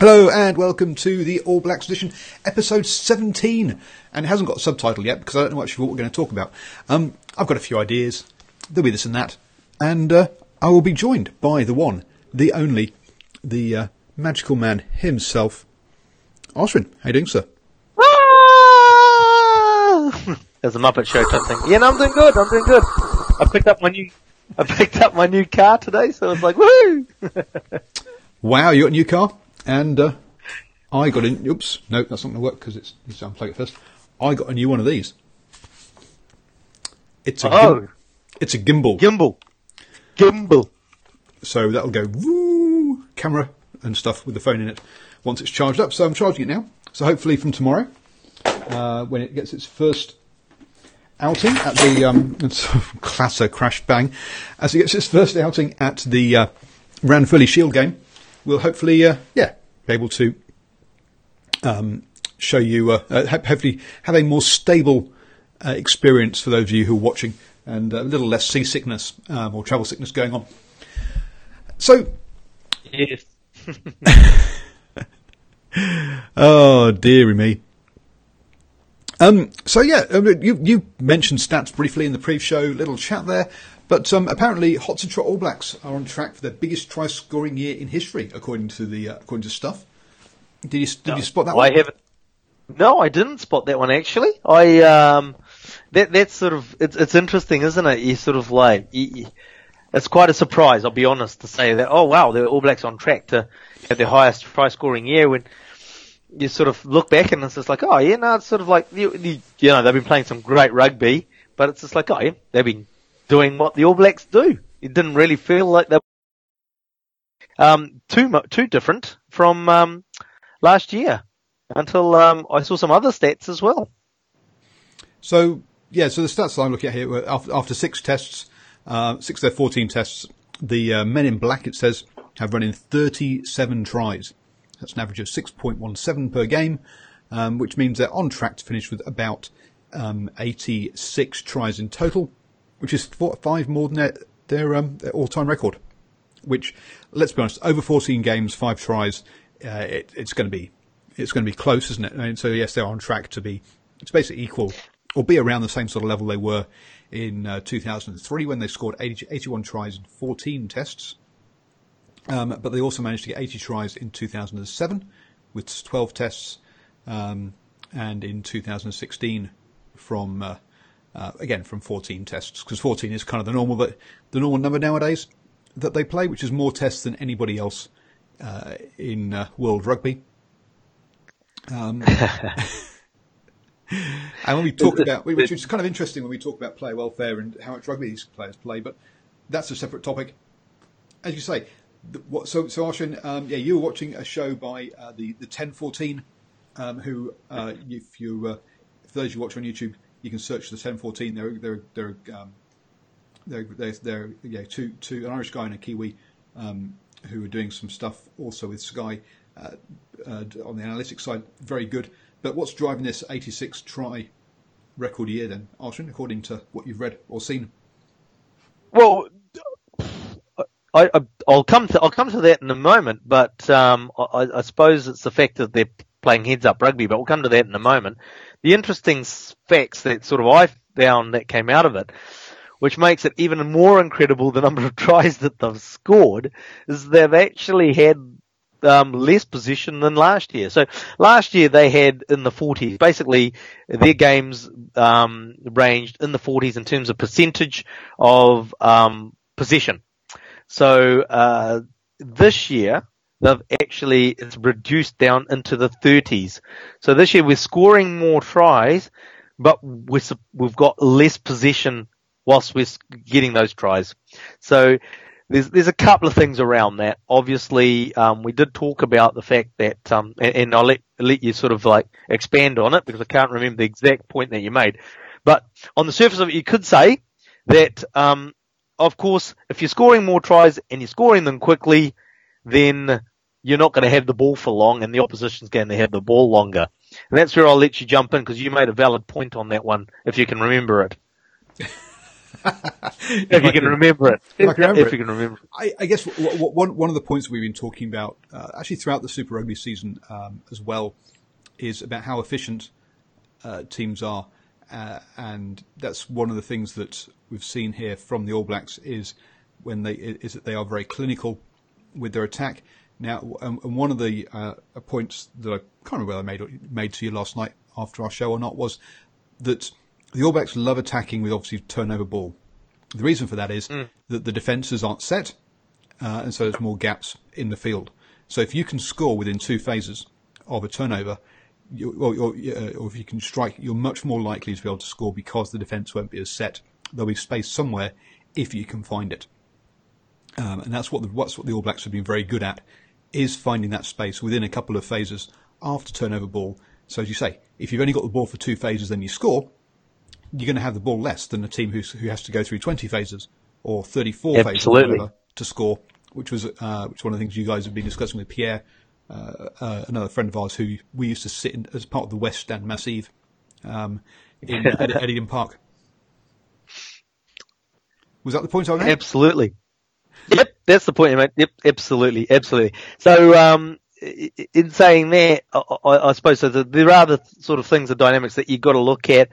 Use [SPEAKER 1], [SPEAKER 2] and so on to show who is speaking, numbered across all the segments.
[SPEAKER 1] Hello and welcome to the All Blacks edition, episode 17. And it hasn't got a subtitle yet because I don't know actually what we're going to talk about. Um, I've got a few ideas. There'll be this and that. And uh, I will be joined by the one, the only, the uh, magical man himself, Ashwin. How you doing, sir?
[SPEAKER 2] There's a Muppet Show type thing. Yeah, no, I'm doing good. I'm doing good. I picked up my new, I picked up my new car today, so I was like, woo!
[SPEAKER 1] Wow, you got a new car? And uh, I got in. Oops, no, that's not going to work because it's. You unplug it first. I got a new one of these. It's a
[SPEAKER 2] Oh.
[SPEAKER 1] gim- it's a gimbal.
[SPEAKER 2] Gimbal. Gimbal.
[SPEAKER 1] So that'll go woo, camera and stuff with the phone in it once it's charged up. So I'm charging it now. So hopefully from tomorrow, uh, when it gets its first outing at the um, it's classer crash bang, as it gets its first outing at the uh, Ranfurly Shield game, we'll hopefully uh, yeah be able to um, show you uh, uh, hopefully have a more stable uh, experience for those of you who are watching and a little less seasickness um, or travel sickness going on. So,
[SPEAKER 2] Yes.
[SPEAKER 1] oh dearie me. Um, so yeah, you you mentioned stats briefly in the pre-show little chat there, but um, apparently Trot All Blacks are on track for their biggest try-scoring year in history, according to the uh, according to stuff. Did you did you spot that
[SPEAKER 2] I
[SPEAKER 1] one?
[SPEAKER 2] haven't. No, I didn't spot that one actually. I um, that that's sort of it's it's interesting, isn't it? You sort of like you- it's quite a surprise. I'll be honest to say that. Oh wow, the All Blacks on track to have their highest try scoring year when. You sort of look back and it's just like, oh yeah, no, it's sort of like you, you, you know they've been playing some great rugby, but it's just like, oh yeah, they've been doing what the All Blacks do. It didn't really feel like they um, too too different from um, last year until um, I saw some other stats as well.
[SPEAKER 1] So yeah, so the stats that I'm looking at here were after, after six tests, uh, six of their 14 tests, the uh, men in black it says have run in 37 tries. That's an average of 6.17 per game, um, which means they're on track to finish with about um, 86 tries in total, which is four, five more than their, their, um, their all-time record. Which, let's be honest, over 14 games, five tries, uh, it, it's going to be it's going to be close, isn't it? And so yes, they're on track to be it's basically equal or be around the same sort of level they were in uh, 2003 when they scored 80, 81 tries in 14 tests. Um, but they also managed to get 80 tries in 2007 with 12 tests, um, and in 2016 from uh, uh, again from 14 tests because 14 is kind of the normal that the normal number nowadays that they play, which is more tests than anybody else uh, in uh, world rugby. Um, and when we talk about, which is kind of interesting when we talk about player welfare and how much rugby these players play, but that's a separate topic. As you say, the, what, so so Ashwin, um, yeah, you were watching a show by uh, the the 1014, um, who uh, if you uh, for those you watch on YouTube, you can search the 1014. They're they're they're um, they're, they're, they're yeah, two, two, an Irish guy and a Kiwi um, who are doing some stuff also with Sky uh, uh, on the analytics side. Very good. But what's driving this 86 try record year then, Ashwin, according to what you've read or seen?
[SPEAKER 2] Well, I, I I'll come to I'll come to that in a moment, but um, I, I suppose it's the fact that they're playing heads up rugby, but we'll come to that in a moment. The interesting facts that sort of I found that came out of it, which makes it even more incredible the number of tries that they've scored, is they've actually had um, less position than last year. So last year they had in the 40s. Basically, their games um, ranged in the 40s in terms of percentage of um, possession. So uh, this year they've actually it's reduced down into the 30s. So this year we're scoring more tries, but we're, we've got less possession whilst we're getting those tries. So there's there's a couple of things around that. Obviously, um, we did talk about the fact that, um, and, and I'll let let you sort of like expand on it because I can't remember the exact point that you made. But on the surface of it, you could say that, um, of course, if you're scoring more tries and you're scoring them quickly, then you're not going to have the ball for long, and the opposition's going to have the ball longer. And that's where I'll let you jump in because you made a valid point on that one, if you can remember it. if you can remember it.
[SPEAKER 1] If I remember
[SPEAKER 2] if
[SPEAKER 1] it.
[SPEAKER 2] you can remember. it.
[SPEAKER 1] I, I guess w- w- one one of the points we've been talking about, uh, actually throughout the Super Rugby season um, as well, is about how efficient uh, teams are, uh, and that's one of the things that we've seen here from the All Blacks is when they is that they are very clinical with their attack. Now, um, and one of the uh, points that I can't remember whether I made made to you last night after our show or not was that the All Blacks love attacking with obviously turnover ball. The reason for that is that the defences aren't set, uh, and so there's more gaps in the field. So if you can score within two phases of a turnover, you, or, or, uh, or if you can strike, you're much more likely to be able to score because the defence won't be as set. There'll be space somewhere if you can find it. Um, and that's what the, what's what the All Blacks have been very good at, is finding that space within a couple of phases after turnover ball. So as you say, if you've only got the ball for two phases, then you score. You're going to have the ball less than a team who's, who has to go through 20 phases or 34 phases or whatever to score, which was uh, which one of the things you guys have been discussing with Pierre, uh, uh, another friend of ours who we used to sit in as part of the West Stand Massive um, in Ed- Park. Was that the point I made?
[SPEAKER 2] Absolutely. That's the point, mate. Yep, absolutely, absolutely. So, um, in saying that, I, I, suppose so that there are the sort of things, the dynamics that you've got to look at,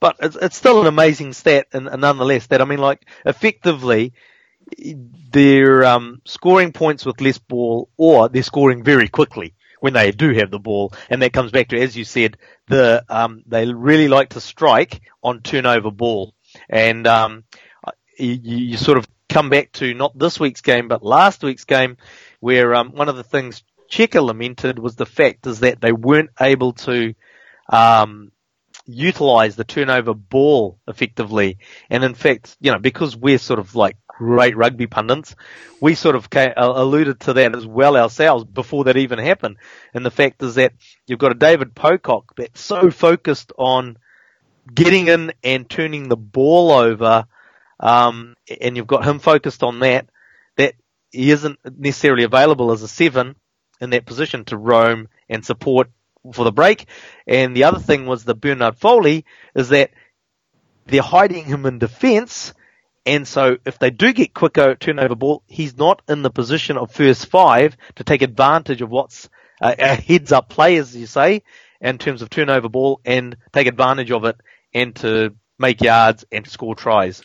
[SPEAKER 2] but it's, it's still an amazing stat, and, and nonetheless, that I mean, like, effectively, they're um, scoring points with less ball, or they're scoring very quickly when they do have the ball, and that comes back to, as you said, the um, they really like to strike on turnover ball, and um, you, you sort of come back to not this week's game, but last week's game, where um, one of the things Cheika lamented was the fact is that they weren't able to um, utilize the turnover ball effectively. And in fact, you know, because we're sort of like great rugby pundits, we sort of ca uh, alluded to that as well ourselves before that even happened. And the fact is that you've got a David Pocock that's so focused on getting in and turning the ball over, um, and you've got him focused on that, that he isn't necessarily available as a seven in that position to roam and support for the break. And the other thing was the Bernard Foley is that they're hiding him in defence. And so if they do get quicker turnover ball, he's not in the position of first five to take advantage of what's a, a heads up play, as you say, in terms of turnover ball and take advantage of it and to make yards and to score tries.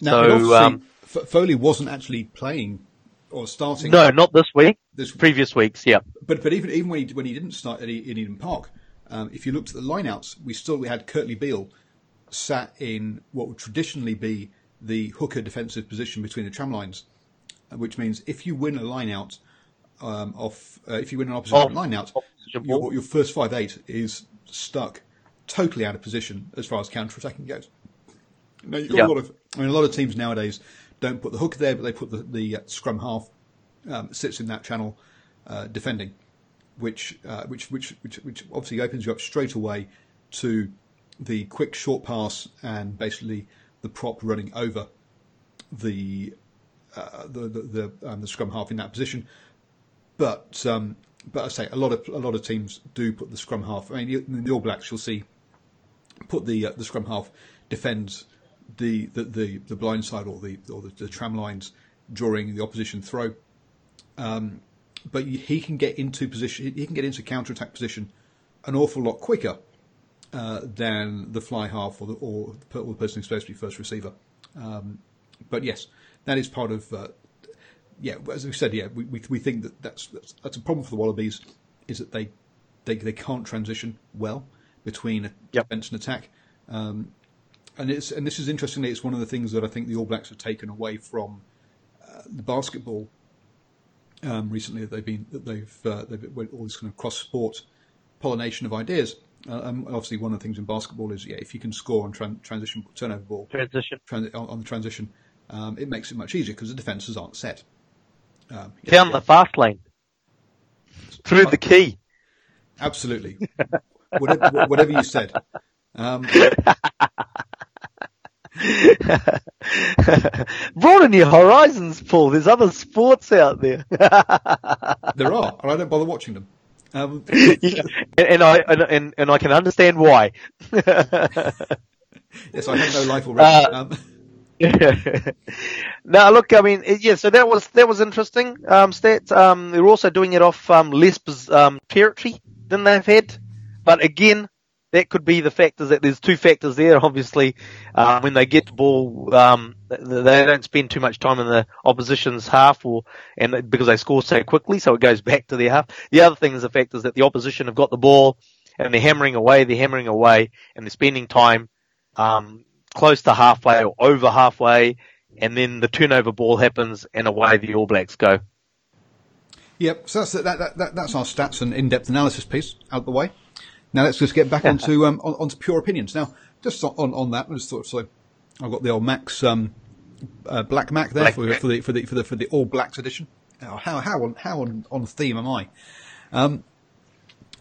[SPEAKER 1] Now,
[SPEAKER 2] So, um,
[SPEAKER 1] F- Foley wasn't actually playing or starting.
[SPEAKER 2] No, not this week.
[SPEAKER 1] This-
[SPEAKER 2] Previous weeks, yeah.
[SPEAKER 1] But but even even when he when he didn't start at in Eden Park, um, if you looked at the lineouts, we still we had Kurtley Beale sat in what would traditionally be the hooker defensive position between the tram lines, uh, which means if you win a lineout um, off, uh, if you win an opposition lineout, your, your first five eight is stuck totally out of position as far as counter attacking goes. Now you've got
[SPEAKER 2] Yeah.
[SPEAKER 1] a lot of, I mean, a lot of teams nowadays don't put the hooker there, but they put the, the uh, scrum half um, sits in that channel uh, defending, which, uh, which which which which obviously opens you up straight away to the quick short pass and basically the prop running over the uh, the the the, um, the scrum half in that position. But um, but I say a lot of a lot of teams do put the scrum half. I mean, in the All Blacks, you'll see put the uh, the scrum half defends the the, the, the blind side or the or the, the tram lines during the opposition throw. Um, but he can get into position. He can get into counter attack position an awful lot quicker uh, than the fly half or the, or the or the person who's supposed to be first receiver. Um, but yes, that is part of. Uh, yeah, as we said, yeah, we, we, we think that that's, that's that's a problem for the Wallabies is that they they they can't transition well between
[SPEAKER 2] Yep.
[SPEAKER 1] defence and attack. Um, and it's and this is interestingly, it's one of the things that I think the All Blacks have taken away from uh, the basketball um, recently. That they've been that they've uh, they've went all this kind of cross sport pollination of ideas. Uh, and obviously, one of the things in basketball is yeah, if you can score on tran- transition turnover ball
[SPEAKER 2] Transition.
[SPEAKER 1] tran- on, on the transition, um, it makes it much easier because the defences aren't set. Um, yeah,
[SPEAKER 2] Down
[SPEAKER 1] yeah,
[SPEAKER 2] the fast lane. Through the key.
[SPEAKER 1] absolutely. whatever, whatever you said. Um,
[SPEAKER 2] Broaden your horizons, Paul. There's other sports out there.
[SPEAKER 1] there are, and I don't bother watching them. Um,
[SPEAKER 2] Yeah. and, and I and, and and I can understand why.
[SPEAKER 1] yes, I have no life already.
[SPEAKER 2] Uh,
[SPEAKER 1] um,
[SPEAKER 2] now, look, I mean, yeah, so that was that was interesting. Um, stats. Um, they're also doing it off um, less um, territory than they've had, but again, that could be the factors that there's two factors there. Obviously, um, when they get the ball, um, they don't spend too much time in the opposition's half, or and because they score so quickly, so it goes back to their half. The other thing is the fact is that the opposition have got the ball and they're hammering away, they're hammering away, and they're spending time um, close to halfway or over halfway, and then the turnover ball happens, and away the All Blacks go.
[SPEAKER 1] Yep, so that's that, that, that, that's our stats and in-depth analysis piece out the way. Now let's just get back onto um, on, onto pure opinions. Now, just on on that, I just thought so. I've got the old Max um, uh, Black Mac there Black for, for, the for the for the for the All Blacks edition. Oh, how how on how on, on theme am I? Um,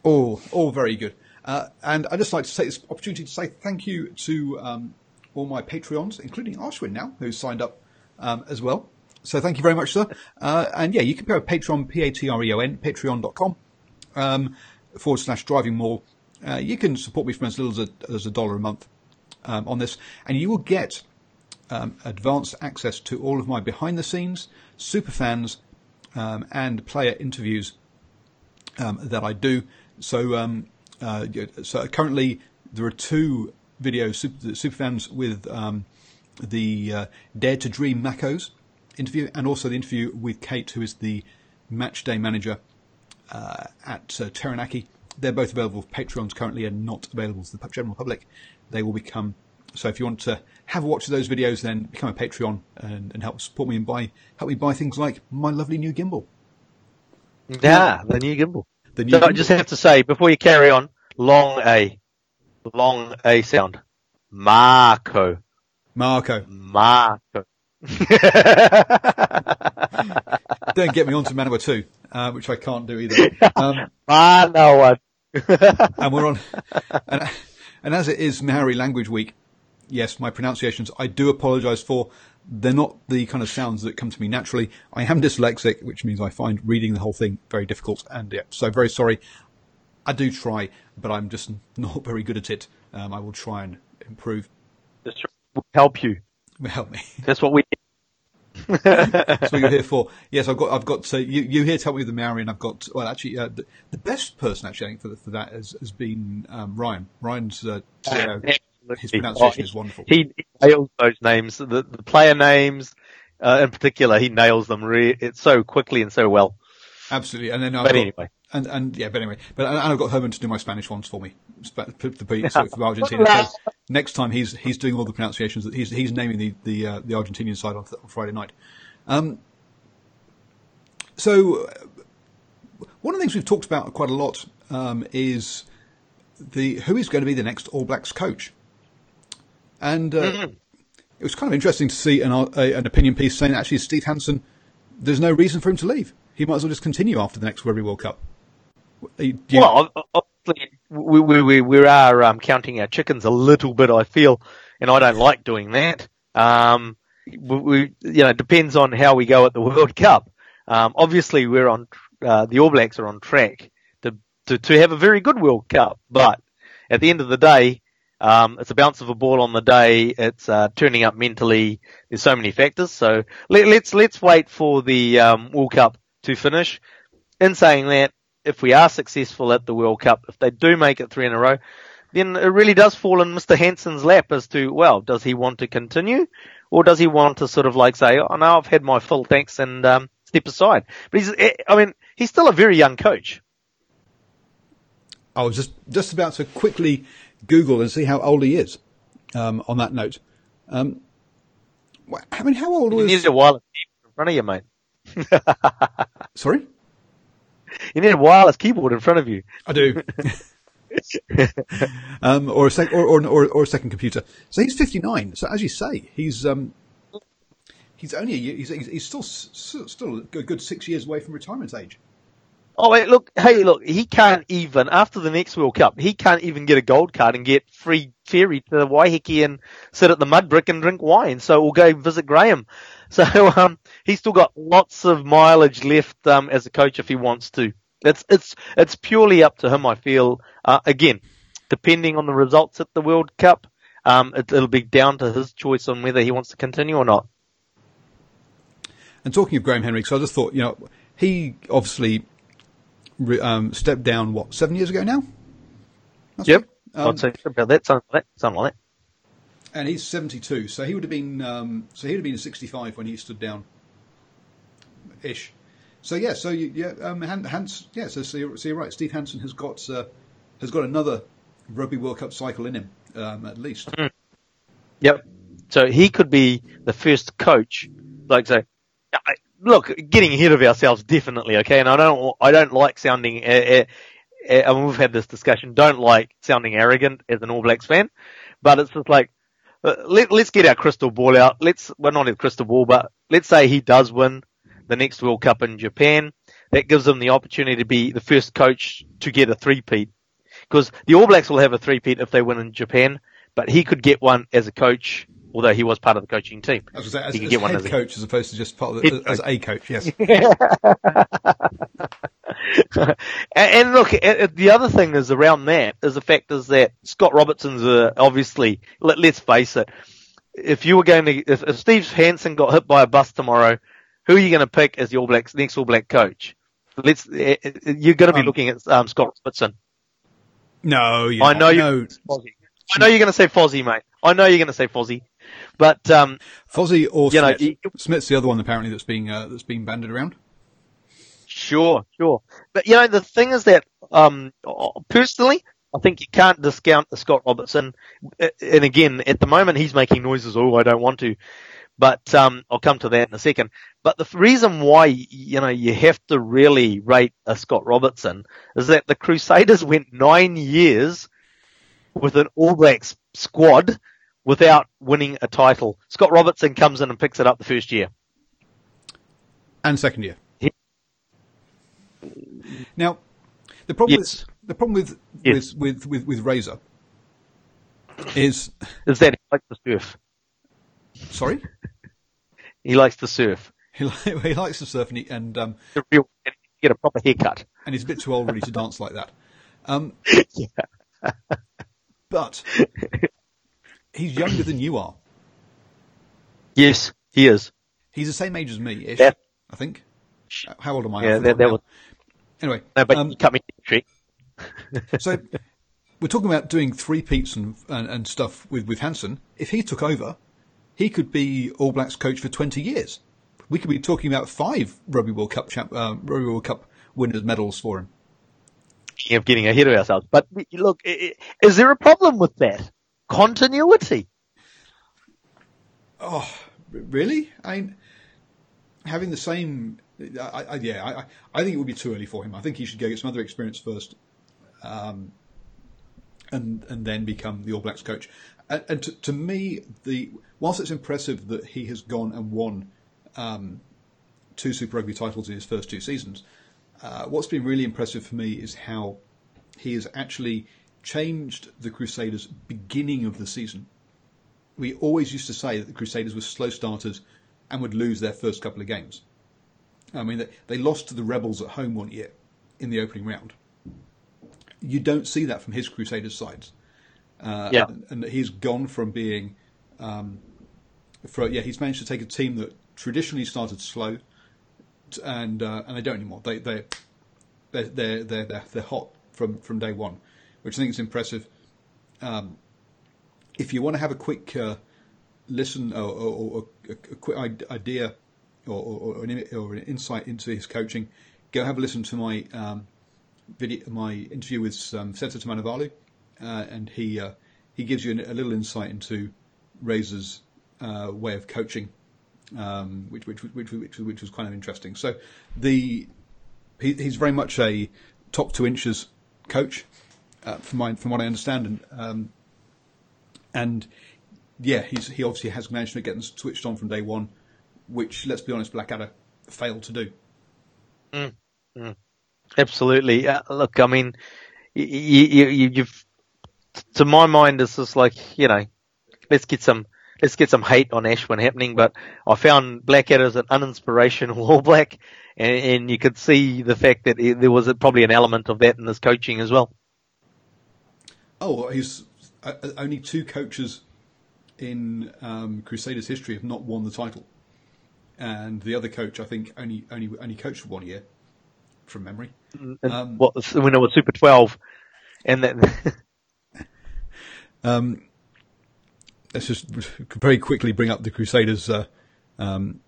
[SPEAKER 1] all all very good. Uh, and I'd just like to take this opportunity to say thank you to um, all my Patreons, including Ashwin now, who's signed up um, as well. So thank you very much, sir. Uh, and yeah, you can go to Patreon, P-A-T-R-E-O-N, patreon.com, um, forward slash driving mall uh, you can support me from as little as a, as a dollar a month um, on this, and you will get um, advanced access to all of my behind the scenes, super fans, um, and player interviews um, that I do. So, um, uh, so currently there are two videos, super, super fans with um, the uh, Dare to Dream Makos interview, and also the interview with Kate, who is the match day manager uh, at uh, Taranaki they're both available for Patreons currently and not available to the general public. They will become. So if you want to have a watch of those videos, then become a Patreon and, and help support me and buy help me buy things like my lovely new gimbal.
[SPEAKER 2] Yeah, the new gimbal. The new so gimbal. I just have to say before you carry on, long A, long A sound, Marco.
[SPEAKER 1] Marco.
[SPEAKER 2] Marco.
[SPEAKER 1] Don't get me on to Manawatu, uh, which I can't do either. Um,
[SPEAKER 2] Manawa.
[SPEAKER 1] and we're on, and, and as it is Maori Language Week, yes, my pronunciations I do apologise for. They're not the kind of sounds that come to me naturally. I am dyslexic, which means I find reading the whole thing very difficult. And yeah, so very sorry. I do try, but I'm just not very good at it. Um, I will try and improve.
[SPEAKER 2] This will help you.
[SPEAKER 1] Help me.
[SPEAKER 2] That's what we
[SPEAKER 1] That's what you're here for. Yes, I've got, I've got, so you, you here to help me with the Maori and I've got, well, actually, uh, the, the, best person actually, I think, for, for that has, has been, um, Ryan. Ryan's, uh, uh, his pronunciation oh, is wonderful.
[SPEAKER 2] He, he, nails those names, the, the player names, uh, in particular, he nails them re- it's so quickly and so well.
[SPEAKER 1] Absolutely. And then I've
[SPEAKER 2] but
[SPEAKER 1] got,
[SPEAKER 2] anyway.
[SPEAKER 1] And, and yeah, but anyway, but and I've got Herman to do my Spanish ones for me, the beat for Argentina. So next time he's he's doing all the pronunciations. that He's he's naming the the uh, the Argentinian side on, on Friday night. Um, so one of the things we've talked about quite a lot um, is the who is going to be the next All Blacks coach, and uh, mm-hmm. it was kind of interesting to see an, a, an opinion piece saying actually Steve Hansen, there's no reason for him to leave. He might as well just continue after the next Rugby World Cup.
[SPEAKER 2] You, well, obviously, we, we, we are um, counting our chickens a little bit, I feel, and I don't like doing that. Um, we, you know, it depends on how we go at the World Cup. Um, obviously, we're on, uh, the All Blacks are on track to, to, to have a very good World Cup, but at the end of the day, um, it's a bounce of a ball on the day. It's uh, turning up mentally. There's so many factors. So let, us let's, let's wait for the um, World Cup to finish. In saying that, if we are successful at the World Cup, if they do make it three in a row, then it really does fall in Mr. Hansen's lap as to, well, does he want to continue? Or does he want to sort of like say, oh no, I've had my full thanks and, um, step aside? But he's, eh, I mean, he's still a very young coach.
[SPEAKER 1] I was just, just about to quickly Google and see how old he is, um, on that note. Um, I mean, how old was...
[SPEAKER 2] You need a wireless in front of you, mate.
[SPEAKER 1] Sorry?
[SPEAKER 2] You need a wireless keyboard in front of you.
[SPEAKER 1] I do. um, or a sec- or, or, or, or, a second computer. So he's 59. So as you say, he's, um, he's only, a, he's, he's still, still a good six years away from retirement age.
[SPEAKER 2] Oh, wait, look, hey, look, he can't even, after the next World Cup, he can't even get a gold card and get free ferry to Waiheke and sit at the mud brick and drink wine. So we'll go visit Graham. So, um, he's still got lots of mileage left, um, as a coach if he wants to. It's, it's, it's purely up to him, I feel. Uh, again, depending on the results at the World Cup, um, it, will be down to his choice on whether he wants to continue or not.
[SPEAKER 1] And talking of Graham Henry, so I just thought, you know, he obviously um, stepped down what seven years ago now.
[SPEAKER 2] That's yep, um, I'd say about that. Something like that. Something like that.
[SPEAKER 1] And he's seventy-two, so he would have been um, so he'd have been sixty-five when he stood down, ish. So yeah, so you, yeah, um, Hans, yeah, so, so, you're, so you're right. Steve Hansen has got uh, has got another Rugby World Cup cycle in him, um, at least. Mm.
[SPEAKER 2] Yep. So he could be the first coach, like say, look, getting ahead of ourselves definitely, okay. And I don't, I don't like sounding. Uh, uh, and we've had this discussion. Don't like sounding arrogant as an All Blacks fan, but it's just like uh, let, us get our crystal ball out. Let's well not a crystal ball, but let's say he does win the next World Cup in Japan. That gives him the opportunity to be the first coach to get a three-peat. Because the All Blacks will have a three-peat if they win in Japan, but he could get one as a coach although he was part of the coaching team.
[SPEAKER 1] I was say, as, he as head as coach as opposed to just part of the, as, a coach, yes.
[SPEAKER 2] and, and, look, the other thing is around that is the fact is that Scott Robertson's uh, obviously, let, us face it, if you were going to, if, if Steve Hansen got hit by a bus tomorrow, who are you going to pick as the All Blacks next All Black coach? Let's, you're going to be um, looking at um, Scott Robertson.
[SPEAKER 1] No, I know
[SPEAKER 2] you. I know you're going to say Fozzie, mate. I know you're going to say Fozzie. But um,
[SPEAKER 1] Fozzie or you Smith. Know, Smith's the other one apparently that's being uh, that's being banded around.
[SPEAKER 2] Sure, sure. But you know the thing is that um, personally, I think you can't discount the Scott Robertson. And again, at the moment, he's making noises. Oh, I don't want to. But um, I'll come to that in a second. But the reason why you know you have to really rate a Scott Robertson is that the Crusaders went nine years with an All Blacks squad without winning a title. Scott Robertson comes in and picks it up the first year.
[SPEAKER 1] And second year. Now, the problem yes. with the problem with, yes. with, with, with, with Razor is
[SPEAKER 2] is that he likes to surf.
[SPEAKER 1] Sorry,
[SPEAKER 2] he likes to surf.
[SPEAKER 1] He, he likes to surf and, he, and um,
[SPEAKER 2] real, get a proper haircut.
[SPEAKER 1] And he's a bit too old really to dance like that. Um, yeah. but he's younger than you are.
[SPEAKER 2] Yes, he is.
[SPEAKER 1] He's the same age as me, ish. Yeah. I think. How old am I?
[SPEAKER 2] Yeah, that, that was.
[SPEAKER 1] Anyway,
[SPEAKER 2] no, but um, you cut me straight.
[SPEAKER 1] so we're talking about doing three peats and, and, and stuff with with Hansen. If he took over, he could be All Blacks coach for twenty years. We could be talking about five Rugby World Cup champ, uh, Rugby World Cup winners medals for him.
[SPEAKER 2] Of getting ahead of ourselves, but look, is there a problem with that? Continuity.
[SPEAKER 1] Oh, really? I having the same. I, I, yeah, I, I think it would be too early for him. I think he should go get some other experience first, um, and and then become the All Blacks coach. And, and to, to, me, the whilst it's impressive that he has gone and won um, two Super Rugby titles in his first two seasons, uh, what's been really impressive for me is how he has actually changed the Crusaders' beginning of the season. We always used to say that the Crusaders were slow starters and would lose their first couple of games. I mean, they, they lost to the Rebels at home one year in the opening round. You don't see that from his Crusaders sides. Uh, yeah. And, and, he's gone from being, um, for, yeah, he's managed to take a team that traditionally started slow, and uh, and they don't anymore. They they they're they're they're, they're hot from, from day one which I think is impressive. Um, if you want to have a quick uh, listen or, or, or a, quick idea or, or, an, or, an, insight into his coaching, go have a listen to my um, video, my interview with um, Seta Tamanivalu, uh, and he uh, he gives you a little insight into Razor's uh, way of coaching, um, which, which, which, which, which was kind of interesting. So the he, he's very much a top two inches coach uh, from my from what I understand, and um, and yeah, he obviously has managed to get them switched on from day one, which let's be honest, Blackadder failed to do.
[SPEAKER 2] Mm, mm. Absolutely. Uh, look, I mean, you, you, you've to my mind, it's just like you know, let's get some let's get some hate on Ashwin happening, but I found Blackadder as an uninspirational All Black, and, and, you could see the fact that there was a, probably an element of that in his coaching as well
[SPEAKER 1] oh, he's uh, uh, only two coaches in um, Crusaders history have not won the title, and the other coach I think only only only coached for one year, from memory.
[SPEAKER 2] And
[SPEAKER 1] Um,
[SPEAKER 2] what when it was Super Twelve, and then
[SPEAKER 1] Um, let's just very quickly bring up the Crusaders' uh, um,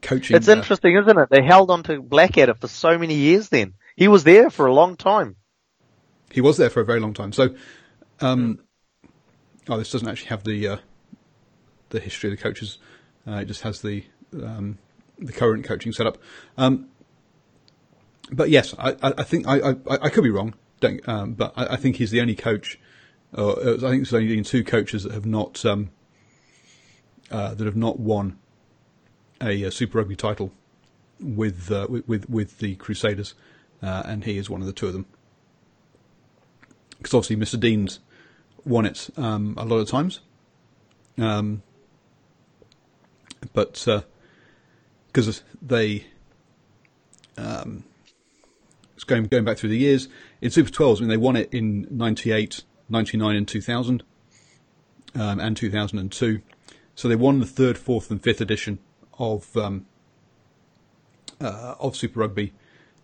[SPEAKER 1] coaching.
[SPEAKER 2] it's
[SPEAKER 1] uh,
[SPEAKER 2] interesting, isn't it? They held on to Blackadder for so many years. Then he was there for a long time.
[SPEAKER 1] He was there for a very long time. So, um, oh, this doesn't actually have the uh, the history of the coaches. Uh, it just has the um, the current coaching setup. Um, but yes, I, I, think I, I, I could be wrong. Don't, um, but I, I think he's the only coach. Uh, I think there's only been two coaches that have not um, uh, that have not won a, uh Super Rugby title with uh, with, with with the Crusaders, and he is one of the two of them because obviously Mr. Dean's won it um, a lot of times. Um, but because they, um, it's going going back through the years in Super 12s, I mean they won it in 98, 99, and 2000, um, and 2002. So they won the third, fourth, and fifth edition of um, uh, of Super Rugby,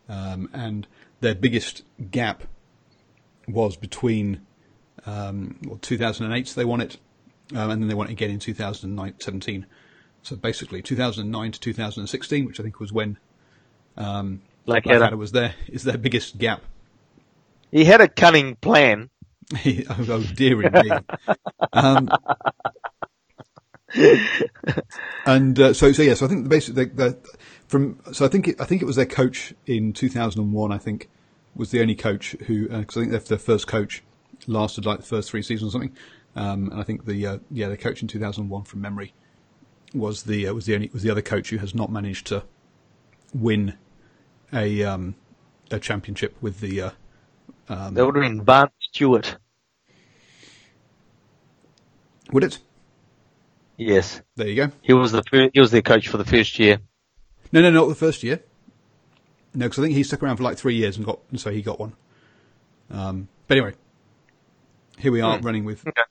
[SPEAKER 1] um, and their biggest gap was between um, well, 2008 they won it, um, and then they won it again in 2017. So basically, 2009 to 2016, which I think was when
[SPEAKER 2] Blackadder.
[SPEAKER 1] Blackadder was there, is their biggest gap.
[SPEAKER 2] He had a cunning plan.
[SPEAKER 1] oh, oh dear indeed. um, and uh, so, so yeah, so I think the basic, the, the, from, so I think it, I think it was their coach in 2001. I think was the only coach who, because I think their, their first coach lasted like the first three seasons or something. Um, and I think the uh, yeah, the coach in 2001 from memory was the uh, was the only was the other coach who has not managed to win a um, a championship with the uh,
[SPEAKER 2] That would have been Vance Stewart.
[SPEAKER 1] would it?
[SPEAKER 2] Yes,
[SPEAKER 1] There you go.
[SPEAKER 2] he was the fir- he was their coach for the first year.
[SPEAKER 1] No, no, not the first year. No, because I think he stuck around for like three years and got, and so he got one. Um, but anyway, here we are running with,
[SPEAKER 2] Okay.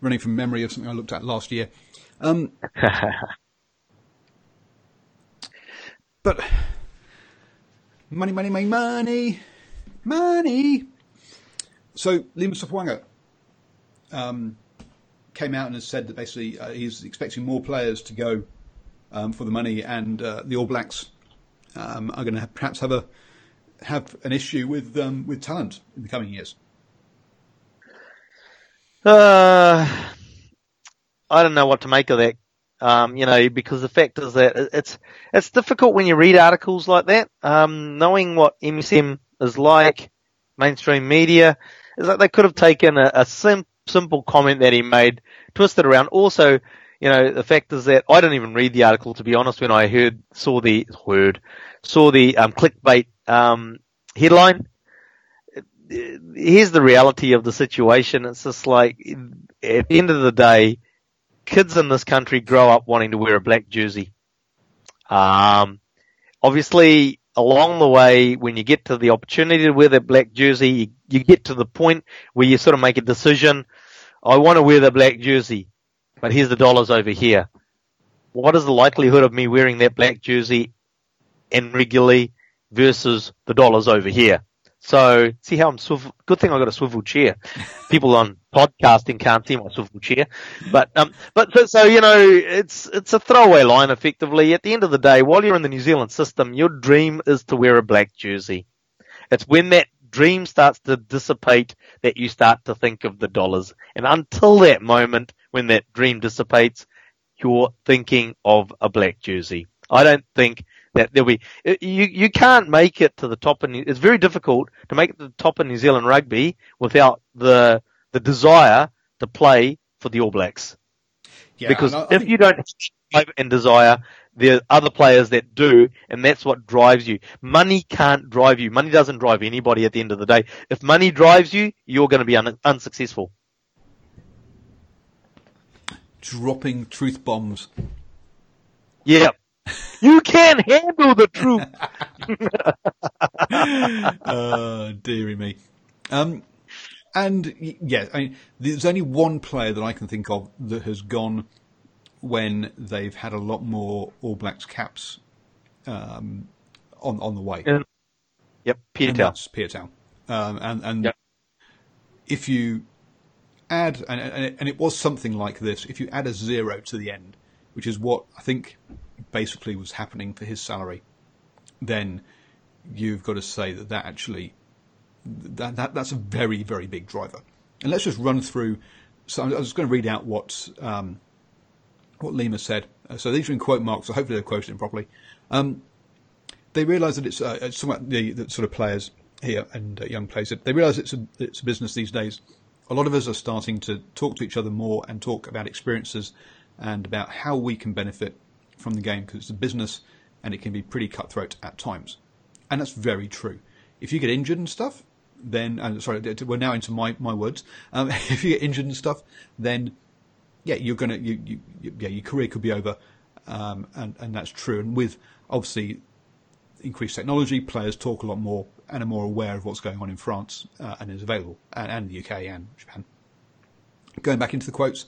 [SPEAKER 1] running from memory of something I looked at last year. Um, but money, money, money, money, money. So Lima Sopoaga um, came out and has said that basically uh, he's expecting more players to go um, for the money, and uh, the All Blacks um, are going to perhaps have a have an issue with um, with talent in the coming years.
[SPEAKER 2] Uh, I don't know what to make of that. Um, you know, because the fact is that it's it's difficult when you read articles like that. Um, knowing what MSM is like, mainstream media, is like they could have taken a, a sim- simple comment that he made, twisted around. Also, you know, the fact is that I didn't even read the article to be honest. When I heard saw the heard saw the um, clickbait um, headline, here's the reality of the situation. It's just like at the end of the day, kids in this country grow up wanting to wear a black jersey. Um, obviously, along the way, when you get to the opportunity to wear that black jersey, you, you get to the point where you sort of make a decision. I want to wear the black jersey, but here's the dollars over here. What is the likelihood of me wearing that black jersey and regularly versus the dollars over here? So see how I'm swivel. Good thing I got a swivel chair. People on podcasting can't see my swivel chair, but um, but so, so you know, it's it's a throwaway line effectively. At the end of the day, while you're in the New Zealand system, your dream is to wear a black jersey. It's when that dream starts to dissipate that you start to think of the dollars. And until that moment, when that dream dissipates, you're thinking of a black jersey. I don't think that there'll be you you can't make it to the top and it's very difficult to make it to the top of New Zealand rugby without the the desire to play for the All Blacks.
[SPEAKER 1] Yeah,
[SPEAKER 2] because
[SPEAKER 1] and I- I
[SPEAKER 2] if
[SPEAKER 1] think-
[SPEAKER 2] you don't have and desire, there are other players that do, and that's what drives you. Money can't drive you. Money doesn't drive anybody at the end of the day. If money drives you, you're going to be un- unsuccessful.
[SPEAKER 1] Dropping truth bombs.
[SPEAKER 2] Yeah. You can't handle the truth.
[SPEAKER 1] uh, dearie me. Um, And yeah, I mean, there's only one player that I can think of that has gone when they've had a lot more All Blacks caps um, on on the way.
[SPEAKER 2] Yep, Peter Tau.
[SPEAKER 1] Piutau. Um, and and
[SPEAKER 2] Yep.
[SPEAKER 1] if you add and, and it- and it was something like this, if you add a zero to the end, which is what I think basically was happening for his salary, then you've got to say that that actually that, that that's a very very big driver. And let's just run through. So I was going to read out what um, what Lima said. Uh, So these are in quote marks. So hopefully they're quoted in properly. Um, they realise that it's, uh, it's somewhat the, the sort of players here and uh, young players. They realise it's a it's a business these days. A lot of us are starting to talk to each other more and talk about experiences and about how we can benefit from the game because it's a business and it can be pretty cutthroat at times. And that's very true. If you get injured and stuff, then and sorry, we're now into my my words. Um, if you get injured and stuff, then yeah, you're gonna you, you, you yeah your career could be over, um, and and that's true. And with obviously increased technology, players talk a lot more and are more aware of what's going on in France uh, and is available, and, and the UK and Japan. Going back into the quotes,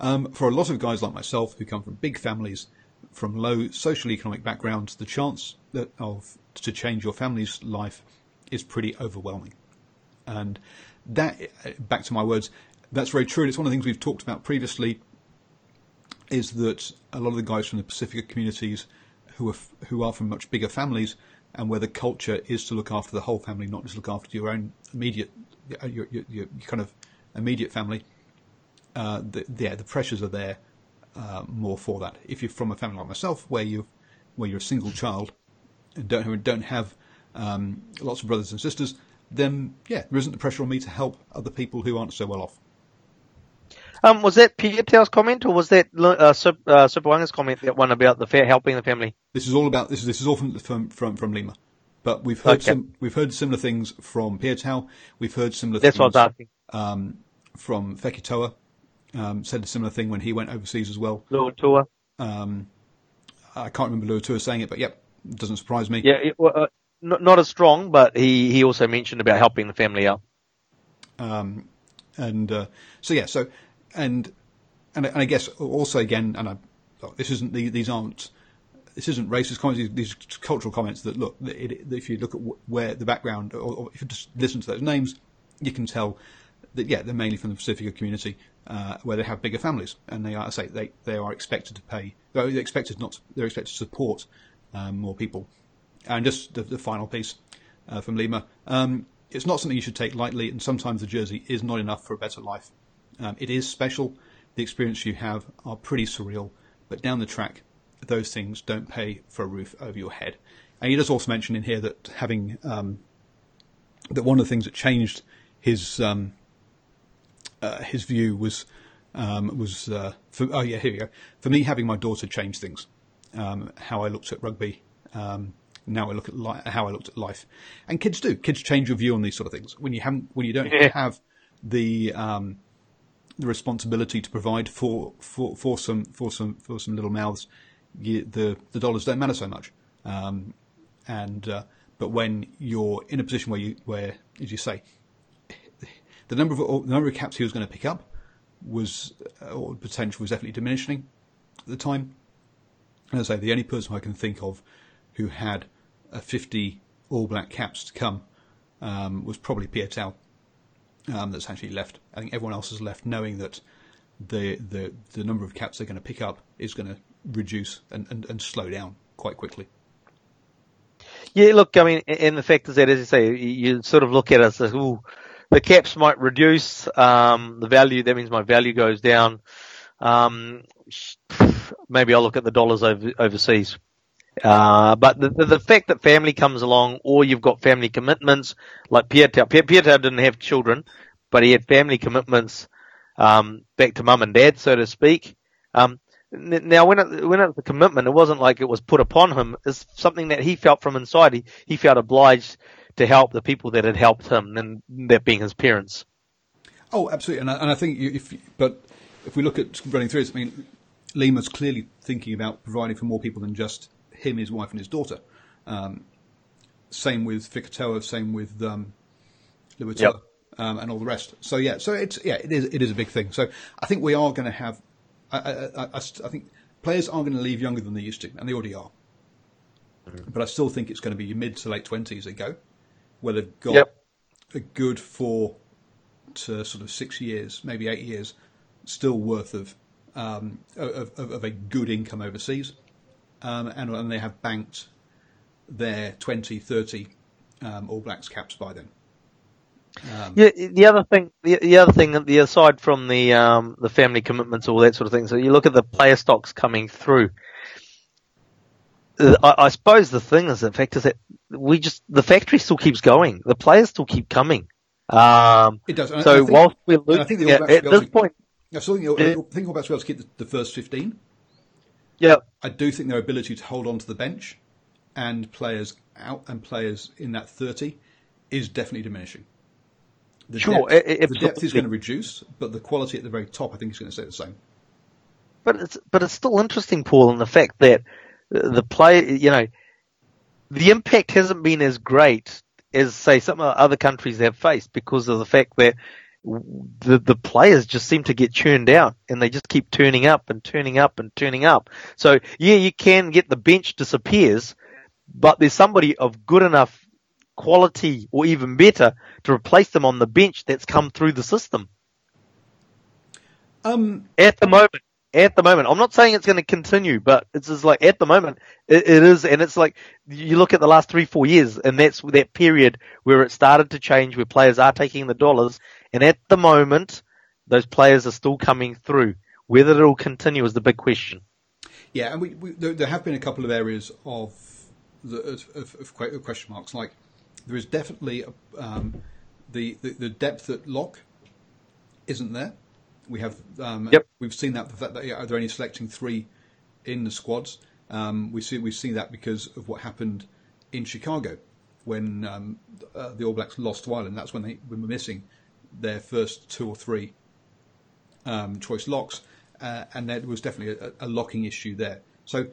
[SPEAKER 1] um, for a lot of guys like myself who come from big families, from low social economic backgrounds, the chance of to change your family's life is pretty overwhelming. And that, uh, back to my words, that's very true. And it's one of the things we've talked about previously. Is that a lot of the guys from the Pacific communities who are who are from much bigger families, and where the culture is to look after the whole family, not just look after your own immediate, uh, your, your, your kind of immediate family. Uh, the, yeah, the pressures are there uh, more for that. If you're from a family like myself, where you where you're a single child and don't have, don't have um, lots of brothers and sisters, then yeah, there isn't the pressure on me to help other people who aren't so well off.
[SPEAKER 2] Um, was that Tau's comment, or was that uh, Sup- uh, comment, that one about the fa- helping the family?
[SPEAKER 1] This is all about this. Is this is all from from from, from Lima, but we've heard
[SPEAKER 2] Okay.
[SPEAKER 1] some we've heard similar things from Piutau. We've heard similar
[SPEAKER 2] That's
[SPEAKER 1] things
[SPEAKER 2] what I was asking.
[SPEAKER 1] um, from Fekitoa. Um, said a similar thing when he went overseas as well.
[SPEAKER 2] Tour.
[SPEAKER 1] Um, I can't remember Luatua saying it, but yep, doesn't surprise me.
[SPEAKER 2] Yeah, it, uh, not, not as strong, but he, he also mentioned about helping the family out.
[SPEAKER 1] Um, and uh, so yeah, so and and, and I guess also again, and I, this isn't these aren't this isn't racist comments. These, these cultural comments that look it, if you look at where the background, or, or if you just listen to those names, you can tell that yeah, they're mainly from the Pacifica community uh, where they have bigger families, and they are I say they they are expected to pay. They're expected not. To, they're expected to support um, more people. And just the, the final piece uh, from Lima. Um, it's not something you should take lightly, and sometimes the jersey is not enough for a better life. Um, it is special. The experience you have are pretty surreal, but down the track, those things don't pay for a roof over your head. And he does also mention in here that having um, that one of the things that changed his um, uh, his view was um, was uh, for, oh yeah here we go. For me having my daughter changed things. Um, how I looked at rugby um, now I look at li- how I looked at life. And kids do. Kids change your view on these sort of things. When you haven't when you don't have the um, the responsibility to provide for, for, for some for some for some little mouths the the dollars don't matter so much um, and uh, but when you're in a position where you where as you say the number of the number of caps he was going to pick up was uh, or potential was definitely diminishing at the time. And as I say, the only person I can think of who had a 50 All Black caps to come um, was probably Piutau. Um, that's actually left. I think everyone else has left knowing that the the the number of caps they're going to pick up is going to reduce and, and, and slow down quite quickly.
[SPEAKER 2] Yeah, look, I mean, and the fact is that, as you say, you sort of look at it as, ooh, the caps might reduce um, the value. That means my value goes down. Um, maybe I'll look at the dollars over, overseas. Uh, but the, the, the fact that family comes along, or you've got family commitments, like. Piet- Piutau didn't have children, but he had family commitments um, back to mum and dad, so to speak. Um, now, when it, when it was a commitment, it wasn't like it was put upon him. It's something that he felt from inside. He, he felt obliged to help the people that had helped him, and that being his parents.
[SPEAKER 1] Oh, absolutely, and I, and I think you, if but if we look at running through this, I mean, Lima's clearly thinking about providing for more people than just him, his wife, and his daughter. Um, same with Fekitoa, same with um.
[SPEAKER 2] Yep.
[SPEAKER 1] um, and all the rest. So yeah, so it's yeah, it is it is a big thing. So I think we are going to have. I, I, I, I think players are going to leave younger than they used to, and they already are. But I still think it's going to be mid to late twenties that go, where they've got
[SPEAKER 2] Yep.
[SPEAKER 1] a good four to sort of six years, maybe eight years, still worth of um, of, of, of a good income overseas, um, and, and they have banked their 20, 30 um, All Blacks caps by then.
[SPEAKER 2] Yeah, the other thing, the, the other thing, the aside from the um, the family commitments, all that sort of thing. So you look at the player stocks coming through. I, I suppose the thing is, in fact, is that we just the factory still keeps going. The players still keep coming. Um,
[SPEAKER 1] It does. And
[SPEAKER 2] so
[SPEAKER 1] think-
[SPEAKER 2] whilst we're losing
[SPEAKER 1] think the All
[SPEAKER 2] yeah,
[SPEAKER 1] Blacks
[SPEAKER 2] at this
[SPEAKER 1] to-
[SPEAKER 2] point,
[SPEAKER 1] I still think,
[SPEAKER 2] Yeah.
[SPEAKER 1] I think All Blacks will be able to keep the, the first 15.
[SPEAKER 2] Yeah,
[SPEAKER 1] I do think their ability to hold on to the bench and players out and players in that 30 is definitely diminishing. The
[SPEAKER 2] Sure,
[SPEAKER 1] depth,
[SPEAKER 2] a- a-
[SPEAKER 1] the depth is going to reduce, but the quality at the very top, I think, is going to stay the same.
[SPEAKER 2] But it's but it's still interesting, Paul, in the fact that uh, the play, you know, the impact hasn't been as great as say some of the other countries have faced because of the fact that the the players just seem to get churned out and they just keep turning up and turning up and turning up. So yeah, you can get the bench disappears, but there's somebody of good enough quality or even better to replace them on the bench that's come through the system.
[SPEAKER 1] Um,
[SPEAKER 2] At the moment, at the moment, I'm not saying it's going to continue, but it's just like at the moment it, it is, and it's like you look at the last three, four years, and that's that period where it started to change, where players are taking the dollars, and at the moment, those players are still coming through. Whether it'll continue is the big question.
[SPEAKER 1] yeah, and we, we there, there have been a couple of areas of the of, of, of question marks. Like there is definitely um, the, the the depth at lock isn't there. We have um,
[SPEAKER 2] Yep.
[SPEAKER 1] we've seen that the fact that yeah, they're only selecting three in the squads. Um, we see we've seen that because of what happened in Chicago when um, uh, the All Blacks lost to Ireland. That's when they were missing their first two or three um, choice locks, uh, and there was definitely a, a locking issue there. So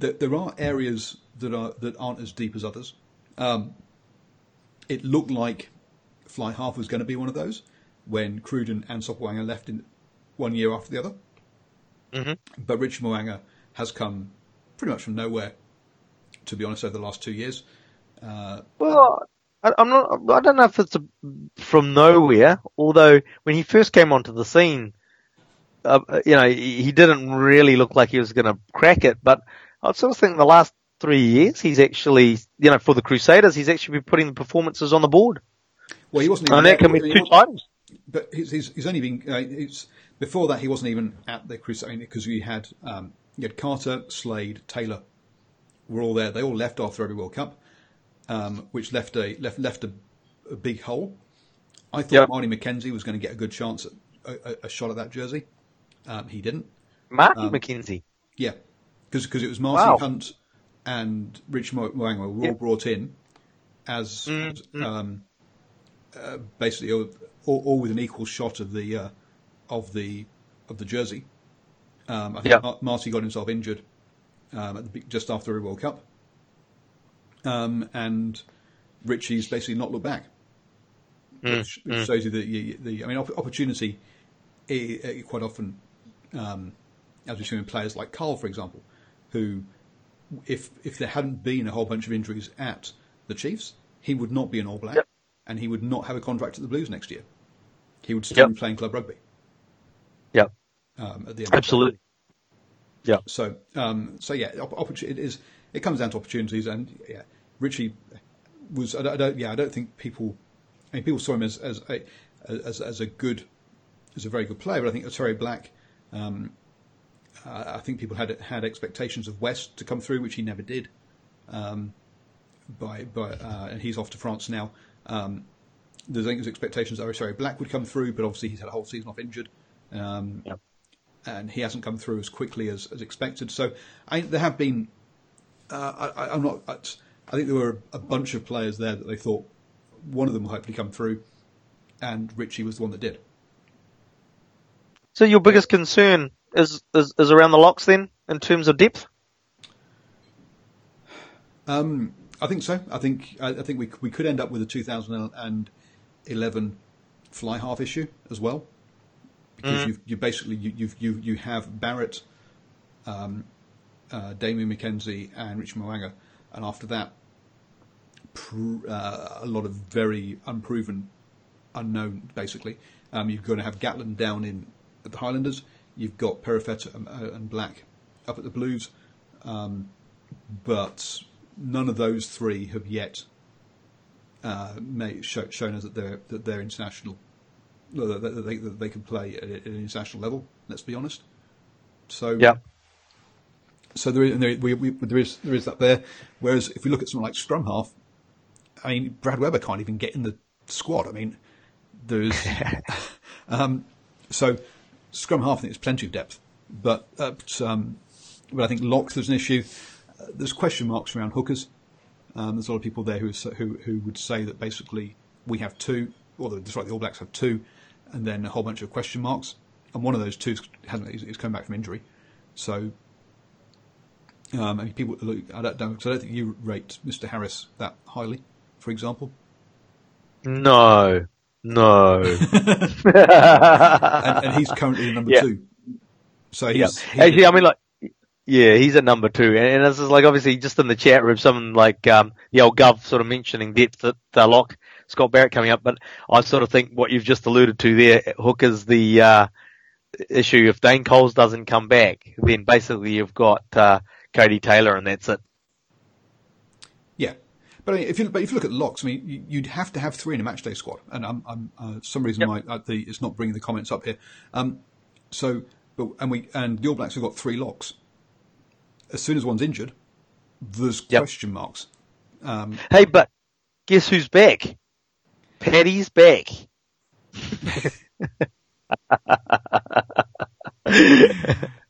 [SPEAKER 1] th- there are areas that are that aren't as deep as others. Um, it looked like fly half was going to be one of those when Cruden and Sopoaga left in one year after the other.
[SPEAKER 2] Mhm.
[SPEAKER 1] But Richard Mo'unga has come pretty much from nowhere, to be honest, over the last two years. Uh,
[SPEAKER 2] Well, I, I'm not. I don't know if it's a, from nowhere. Although when he first came onto the scene, uh, you know, he, he didn't really look like he was going to crack it. But I sort of think the last three years, he's actually, you know, for the Crusaders, he's actually been putting the performances on the board,
[SPEAKER 1] well, he wasn't. Even
[SPEAKER 2] and that can be two titles.
[SPEAKER 1] but he's, he's, he's only been uh, it's before that he wasn't even at the Crusaders because we had um, you had Carter, Slade, Taylor were all there. They all left after every World Cup, um, which left a left left a, a big hole. I thought
[SPEAKER 2] Yep.
[SPEAKER 1] Marty McKenzie was going to get a good chance at a, a, shot at that jersey. Um, he didn't.
[SPEAKER 2] Marty
[SPEAKER 1] Um,
[SPEAKER 2] McKenzie.
[SPEAKER 1] Yeah, because it was Marcy
[SPEAKER 2] Wow.
[SPEAKER 1] Hunt and Rich Mo'unga were all
[SPEAKER 2] Yeah.
[SPEAKER 1] brought in as
[SPEAKER 2] Mm,
[SPEAKER 1] um, uh, basically all, all, all with an equal shot of the uh, of the of the jersey. Um, I think. Mar- Marty got himself injured um, at the, just after the World Cup, um, and Richie's basically not looked back,
[SPEAKER 2] Mm,
[SPEAKER 1] which, which shows you that you, the I mean opportunity i i quite often um, as we've seen in players like Karl, for example, who, if if there hadn't been a whole bunch of injuries at the Chiefs, he would not be an All Black,
[SPEAKER 2] Yep.
[SPEAKER 1] and he would not have a contract at the Blues next year. He would still
[SPEAKER 2] Yep.
[SPEAKER 1] be playing club rugby
[SPEAKER 2] Yeah,
[SPEAKER 1] um, at the end.
[SPEAKER 2] absolutely. Yeah.
[SPEAKER 1] So, um, so yeah, it is. It comes down to opportunities, and yeah, Richie was. I don't, I don't- yeah, I don't think people. I mean, people saw him as as a as, as a good, as a very good player, but I think Otere Black. Um, uh, I think people had had expectations of West to come through, which he never did. Um, by by, uh, and he's off to France now. Um, there's I think there's expectations that Otere Black would come through, but obviously he's had a whole season off injured. Um,
[SPEAKER 2] Yep.
[SPEAKER 1] and he hasn't come through as quickly as, as expected. So I, there have been. Uh, I, I'm not. I, think there were a bunch of players there that they thought one of them will hopefully come through, and Richie was the one that did.
[SPEAKER 2] So your biggest concern is, is is around the locks then, in terms of depth.
[SPEAKER 1] Um, I think so. I think I, I think we we could end up with a 2011 fly half issue as well, because
[SPEAKER 2] Mm.
[SPEAKER 1] you you basically you you you you have Barrett, um, uh, Damien McKenzie, and Rich Mo'unga, and after that, pr- uh, a lot of very unproven, unknown. Basically, um, you're going to have Gatland down in at the Highlanders. You've got Perofeta and, uh, and Black up at the Blues, um, but none of those three have yet uh, made, show, shown us that they're that they're international. That they, that they can play at an international level. Let's be honest. So
[SPEAKER 2] Yeah.
[SPEAKER 1] So there is, there, we, we, there is there is that there. Whereas if we look at someone like scrum half, I mean Brad Weber can't even get in the squad. I mean, there's um, so scrum half I think there's plenty of depth, but uh, but, um, but I think lock there's an issue. Uh, there's question marks around hookers. Um, there's a lot of people there who, who who would say that basically we have two, or the, that's right, the All Blacks have two, and then a whole bunch of question marks, and one of those two hasn't is, is come back from injury, so. Um, and people look, I don't because I don't think you rate Mr. Harris that highly, for example.
[SPEAKER 2] No. No.
[SPEAKER 1] And, and he's currently number
[SPEAKER 2] Yeah.
[SPEAKER 1] two. So
[SPEAKER 2] Yeah.
[SPEAKER 1] he's, he's
[SPEAKER 2] Actually, I mean, like, yeah, he's at number two, and, and this is like obviously just in the chat room, someone like um, the old Gov sort of mentioning depth at uh, lock, Scott Barrett coming up, but I sort of think what you've just alluded to there, Hook, is the uh, issue. If Dane Coles doesn't come back, then basically you've got uh, Codie Taylor, and that's it.
[SPEAKER 1] Yeah, but I mean, if you but if you look at locks, I mean, you, you'd have to have three in a match day squad, and I'm, I'm uh, some reason
[SPEAKER 2] Yep.
[SPEAKER 1] my uh, the, it's not bringing the comments up here. Um, so, but and we and the All Blacks have got three locks. As soon as one's injured, there's
[SPEAKER 2] Yep.
[SPEAKER 1] question marks. Um,
[SPEAKER 2] Hey, but guess who's back? Paddy's back.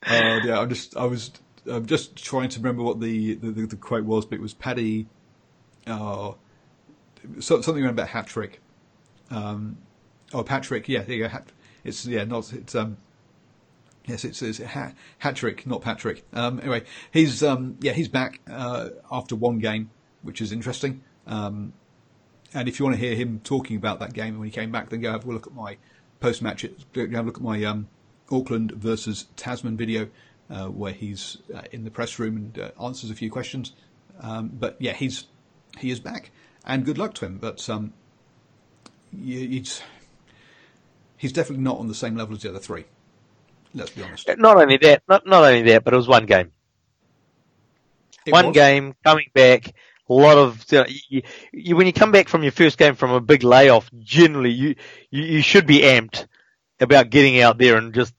[SPEAKER 1] Uh, yeah, I'm just, I was, I'm just trying to remember what the, the, the, quote was, but it was Paddy, uh, something about hat trick. Um, oh, Patrick, yeah, there you go. Hat, it's, yeah, not, it's, um, yes, it's, it's hat, hat trick, not Patrick. Um, anyway, he's, um, yeah, he's back, uh, after one game, which is interesting. Um, and if you want to hear him talking about that game when he came back, then go have a look at my post match. Go have a look at my um, Auckland versus Tasman video, where he's uh, in the press room and uh, answers a few questions. Um, but yeah, he's he is back, and good luck to him. But um, he's he's definitely not on the same level as the other three. Let's be honest.
[SPEAKER 2] Not only that, not not only that, but it was one game.
[SPEAKER 1] It
[SPEAKER 2] one
[SPEAKER 1] was-
[SPEAKER 2] game coming back. A lot of you know, you, you, when you come back from your first game from a big layoff, generally you, you you should be amped about getting out there and just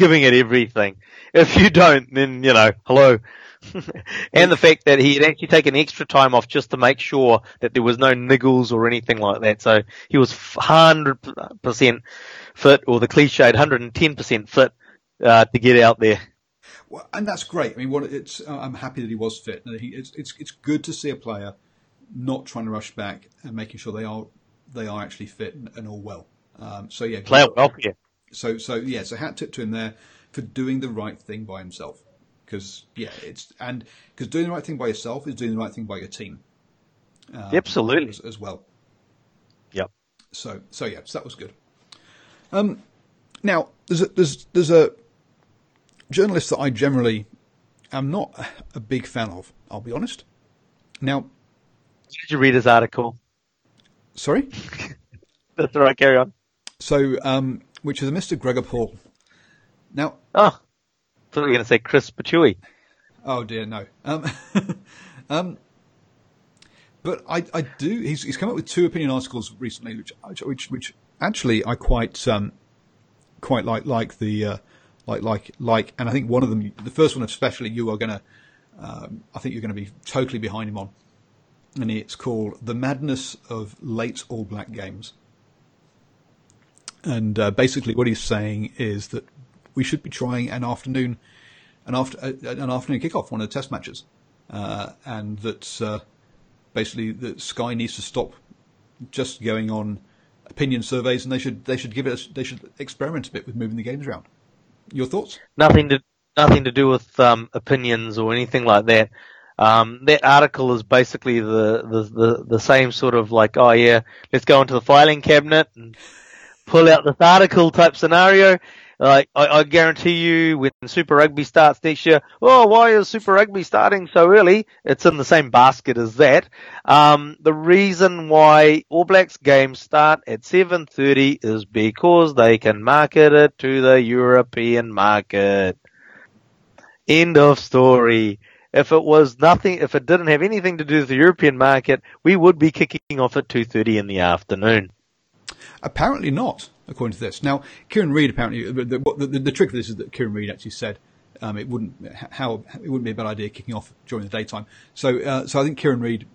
[SPEAKER 2] giving it everything. If you don't, then you know, hello. and the fact that he had actually taken extra time off just to make sure that there was no niggles or anything like that. So he was hundred percent fit, or the cliched hundred and ten percent fit uh, to get out there.
[SPEAKER 1] Well, and that's great. I mean, what it's uh, I'm happy that he was fit. He, it's it's it's good to see a player not trying to rush back and making sure they are they are actually fit and, and all well. Um, so yeah,
[SPEAKER 2] Play well, yeah.
[SPEAKER 1] So so yeah, so hat tip to him there for doing the right thing by himself. Because yeah, it's and because doing the right thing by yourself is doing the right thing by your team um,
[SPEAKER 2] Absolutely.
[SPEAKER 1] as, as well.
[SPEAKER 2] Yep.
[SPEAKER 1] So so yeah, so that was good. Um, now there's a, there's there's a journalist that I generally am not a big fan of. I'll be honest. Now,
[SPEAKER 2] Did you read his article?
[SPEAKER 1] sorry.
[SPEAKER 2] That's all right. Carry on.
[SPEAKER 1] So um, which is a Mr. Gregor Paul. Now,
[SPEAKER 2] Oh, thought you were going to say Chris Rattue.
[SPEAKER 1] Oh dear, no. Um, um, but I, I do. He's, he's come up with two opinion articles recently, which, which, which actually I quite, um, quite like, like the, uh, like, like, like, and I think one of them, the first one especially, you are going to, um, I think you're going to be totally behind him on, and it's called "The Madness of Late All Black Games." And uh, basically, what he's saying is that we should be trying an afternoon an after uh, an afternoon kickoff, one of the test matches, uh, and that uh, basically that Sky needs to stop just going on opinion surveys, and they should they should give it a, they should experiment a bit with moving the games around. Your thoughts?
[SPEAKER 2] Nothing to nothing to do with um, opinions or anything like that. Um, that article is basically the, the, the, the same sort of like, oh yeah, let's go into the filing cabinet and pull out this article type scenario. Like, I, I guarantee you when Super Rugby starts next year, oh, why is Super Rugby starting so early? It's in the same basket as that. Um, the reason why All Blacks games start at 7.30 is because they can market it to the European market. End of story. If it was nothing, if it didn't have anything to do with the European market, we would be kicking off at 2.30 in the afternoon.
[SPEAKER 1] Apparently not, according to this. Now, Kieran Read apparently the, the, the, the trick of this is that Kieran Read actually said um, it wouldn't how it wouldn't be a bad idea kicking off during the daytime. So, uh, so I think Kieran Read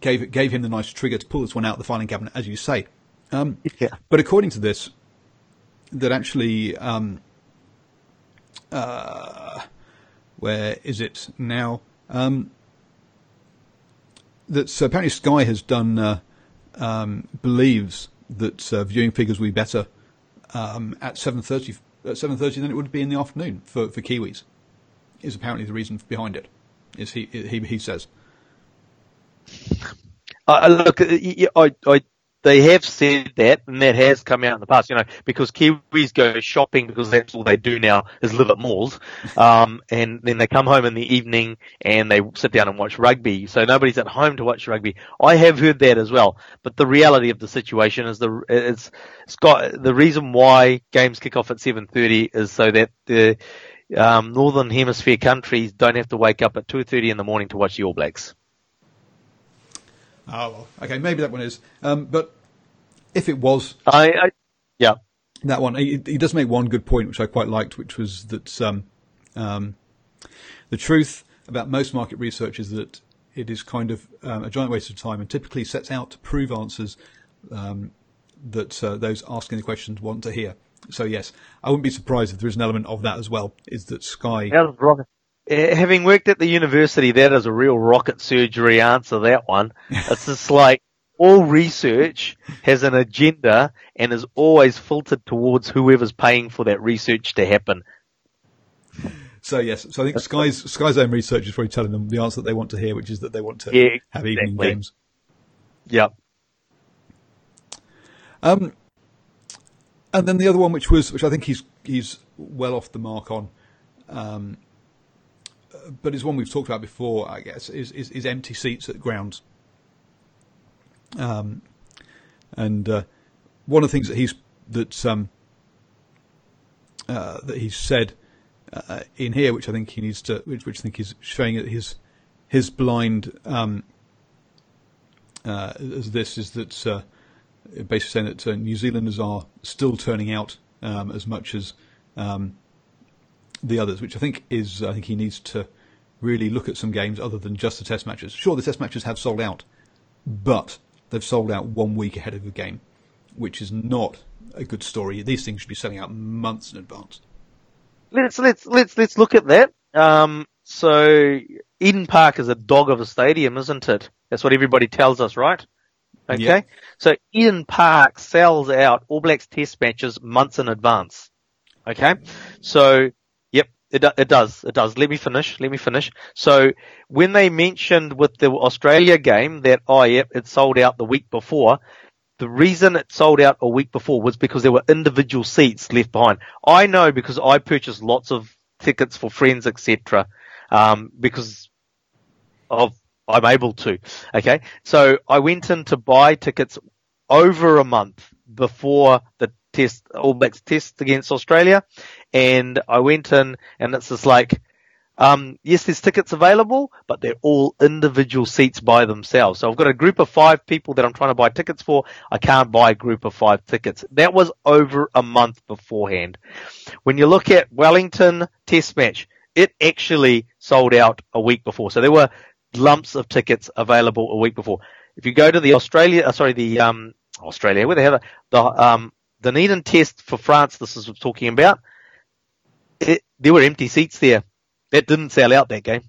[SPEAKER 1] gave gave him the nice trigger to pull this one out of the filing cabinet, as you say. Um,
[SPEAKER 2] Yeah.
[SPEAKER 1] But according to this, that actually, um, uh, where is it now? Um, that so apparently Sky has done uh, um, believes that uh, viewing figures will be better um, at seven thirty at seven thirty than it would be in the afternoon for, for Kiwis. Is apparently the reason behind it. Is he he he says.
[SPEAKER 2] Uh, look, I, I, I, they have said that, and that has come out in the past. You know, because Kiwis go shopping because that's all they do now is live at malls, um, and then they come home in the evening and they sit down and watch rugby. So nobody's at home to watch rugby. I have heard that as well, but the reality of the situation is the it's, it's got the reason why games kick off at seven thirty is so that the um, northern hemisphere countries don't have to wake up at two thirty in the morning to watch the All Blacks.
[SPEAKER 1] Oh well, okay, maybe that one is. Um, but if it was
[SPEAKER 2] I, I yeah.
[SPEAKER 1] that one, he, he does make one good point, which I quite liked, which was that um, um, the truth about most market research is that it is kind of um, a giant waste of time and typically sets out to prove answers um, that uh, those asking the questions want to hear. So yes, I wouldn't be surprised if there is an element of that as well. Is that Sky?
[SPEAKER 2] That was rocket. Eh, Having worked at the university, that is a real rocket surgery answer, that one. It's just like all research has an agenda and is always filtered towards whoever's paying for that research to happen.
[SPEAKER 1] So yes, so I think Sky's Sky's own research is probably telling them the answer that they want to hear, which is that they want to
[SPEAKER 2] Yeah,
[SPEAKER 1] have evening games.
[SPEAKER 2] Yep.
[SPEAKER 1] Um, and then the other one, which was, which I think he's he's well off the mark on, um, but it's one we've talked about before, I guess, is is, is empty seats at grounds. Um, and uh, one of the things that he's that um, uh, that he's said uh, in here, which I think he needs to, which, which I think is showing his his blind um, uh, as this is that uh, basically saying that uh, New Zealanders are still turning out um, as much as um, the others, which I think is I think he needs to really look at some games other than just the test matches. Sure, the test matches have sold out, but they've sold out one week ahead of the game, which is not a good story. These things should be selling out months in advance.
[SPEAKER 2] Let's let's let's let's look at that. Um, so Eden Park is a dog of a stadium, isn't it? That's what everybody tells us, right? Okay.
[SPEAKER 1] Yeah.
[SPEAKER 2] So Eden Park sells out All Blacks test matches months in advance. Okay. So, it, it does. It does. Let me finish. Let me finish. So when they mentioned with the Australia game that, oh, yep, it sold out the week before, the reason it sold out a week before was because there were individual seats left behind. I know because I purchased lots of tickets for friends, etc. Um, because of I'm able to. Okay, so I went in to buy tickets over a month before the test, All Blacks test against Australia, and I went in and it's just like, um, yes, there's tickets available, but they're all individual seats by themselves. So I've got a group of five people that I'm trying to buy tickets for. I can't buy a group of five tickets. That was over a month beforehand. When you look at Wellington test match, it actually sold out a week before. So there were lumps of tickets available a week before. If you go to the Australia, uh, sorry, the um, Australia, where they have the um, Dunedin test for France, this is what I'm talking about. It, there were empty seats there. That didn't sell out that game.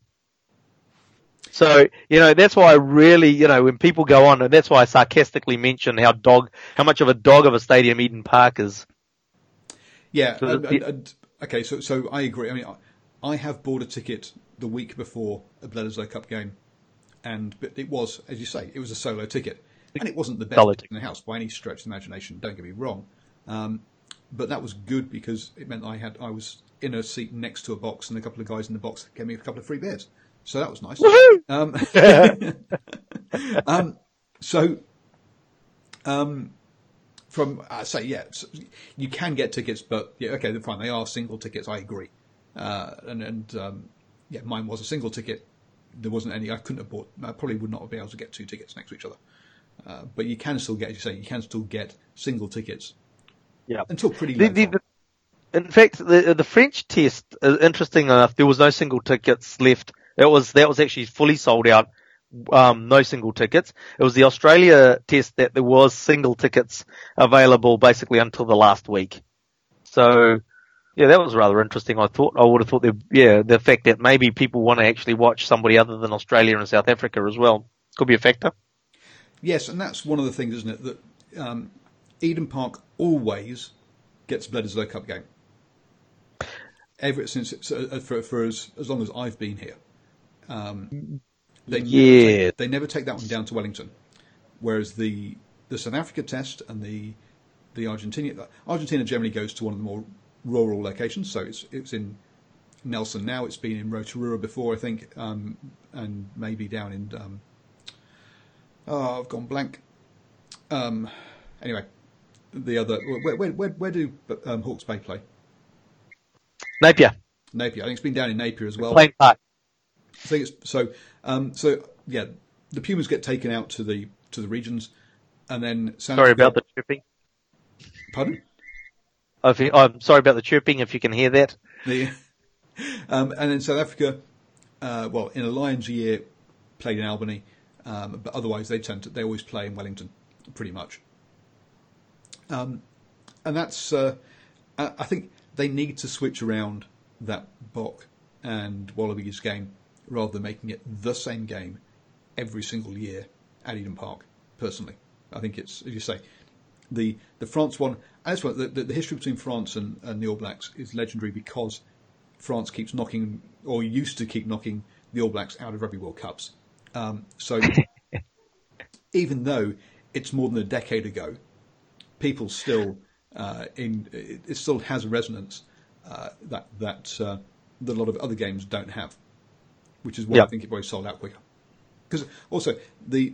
[SPEAKER 2] So, you know, that's why I really, you know, when people go on, and that's why I sarcastically mention how dog, how much of a dog of a stadium Eden Park is.
[SPEAKER 1] Yeah.
[SPEAKER 2] So
[SPEAKER 1] and- and- and- okay. So, so I agree. I mean, I, I have bought a ticket the week before a Bledisloe Cup game, and but it was, as you say, it was a solo ticket, and it wasn't the best ticket in the house by any stretch of the imagination. Don't get me wrong, Um, but that was good because it meant I had I was in a seat next to a box, and a couple of guys in the box gave me a couple of free beers. So that was nice. Um, um, so, um, from I say yeah, so you can get tickets, but yeah, okay, fine. They are single tickets. I agree. Uh, and and um, yeah, mine was a single ticket. There wasn't any. I couldn't have bought. I probably would not have been able to get two tickets next to each other. Uh, but you can still get, as you say, you can still get single tickets.
[SPEAKER 2] Yeah.
[SPEAKER 1] Until pretty
[SPEAKER 2] The-
[SPEAKER 1] late.
[SPEAKER 2] the- the- in fact, the the French test, uh, interesting enough, there was no single tickets left. It was that was actually fully sold out. Um, no single tickets. It was the Australia test that there was single tickets available basically until the last week. So, yeah, that was rather interesting. I thought I would have thought that yeah, the fact that maybe people want to actually watch somebody other than Australia and South Africa as well could be a factor.
[SPEAKER 1] Yes, and that's one of the things, isn't it? That um, Eden Park always gets Bledisloe Cup game. Ever since it's, uh, for, for as, as long as I've been here, um, they never take, they never take that one down to Wellington. Whereas the the South Africa test and the the Argentina Argentina generally goes to one of the more rural locations. So it's it's in Nelson now. It's been in Rotorua before, I think, um, and maybe down in um, Oh, I've gone blank. Um, anyway, the other where where where, where do um, Hawke's Bay play?
[SPEAKER 2] Napier,
[SPEAKER 1] Napier. I think it's been down in Napier as well.
[SPEAKER 2] Plain Park.
[SPEAKER 1] I think it's so. Um, so yeah, the Pumas get taken out to the to the regions, and then South
[SPEAKER 2] Sorry about the chirping.
[SPEAKER 1] pardon.
[SPEAKER 2] You- I'm sorry about the chirping. If you can hear that.
[SPEAKER 1] The, um, and then South Africa, uh, well, in a Lions year, played in Albany, um, but otherwise they tend to they always play in Wellington, pretty much. Um, and that's uh, I think they need to switch around that Bok and Wallabies game rather than making it the same game every single year at Eden Park. Personally, I think it's as you say, the the France one. And that's what the, the, the history between France and, and the All Blacks is legendary because France keeps knocking or used to keep knocking the All Blacks out of Rugby World Cups. Um, so even though it's more than a decade ago, people still uh, in it, it still has a resonance uh, that that uh, that a lot of other games don't have, which is why I think it always sold out quicker. Because also the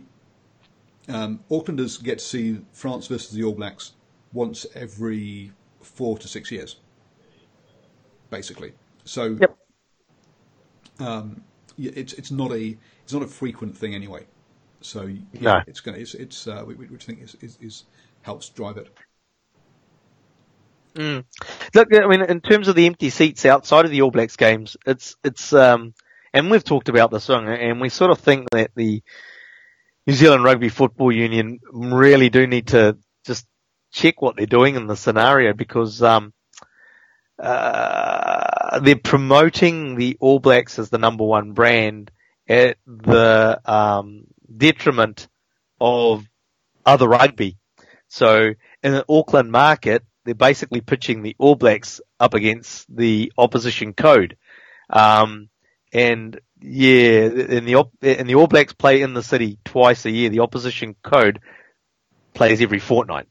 [SPEAKER 1] um, Aucklanders get to see France versus the All Blacks once every four to six years, basically. So
[SPEAKER 2] Yep.
[SPEAKER 1] um, it's it's not a it's not a frequent thing anyway. So yeah,
[SPEAKER 2] No.
[SPEAKER 1] it's going to it's it's uh, which I think is, is, is helps drive it.
[SPEAKER 2] Mm. Look, I mean, in terms of the empty seats outside of the All Blacks games, it's it's um, and we've talked about this song, and we sort of think that the New Zealand Rugby Football Union really do need to just check what they're doing in the scenario because um, uh, they're promoting the All Blacks as the number one brand at the um, detriment of other rugby. So in the Auckland market, they're basically pitching the All Blacks up against the opposition code. Um, and yeah, and the op- and the All Blacks play in the city twice a year. The opposition code plays every fortnight.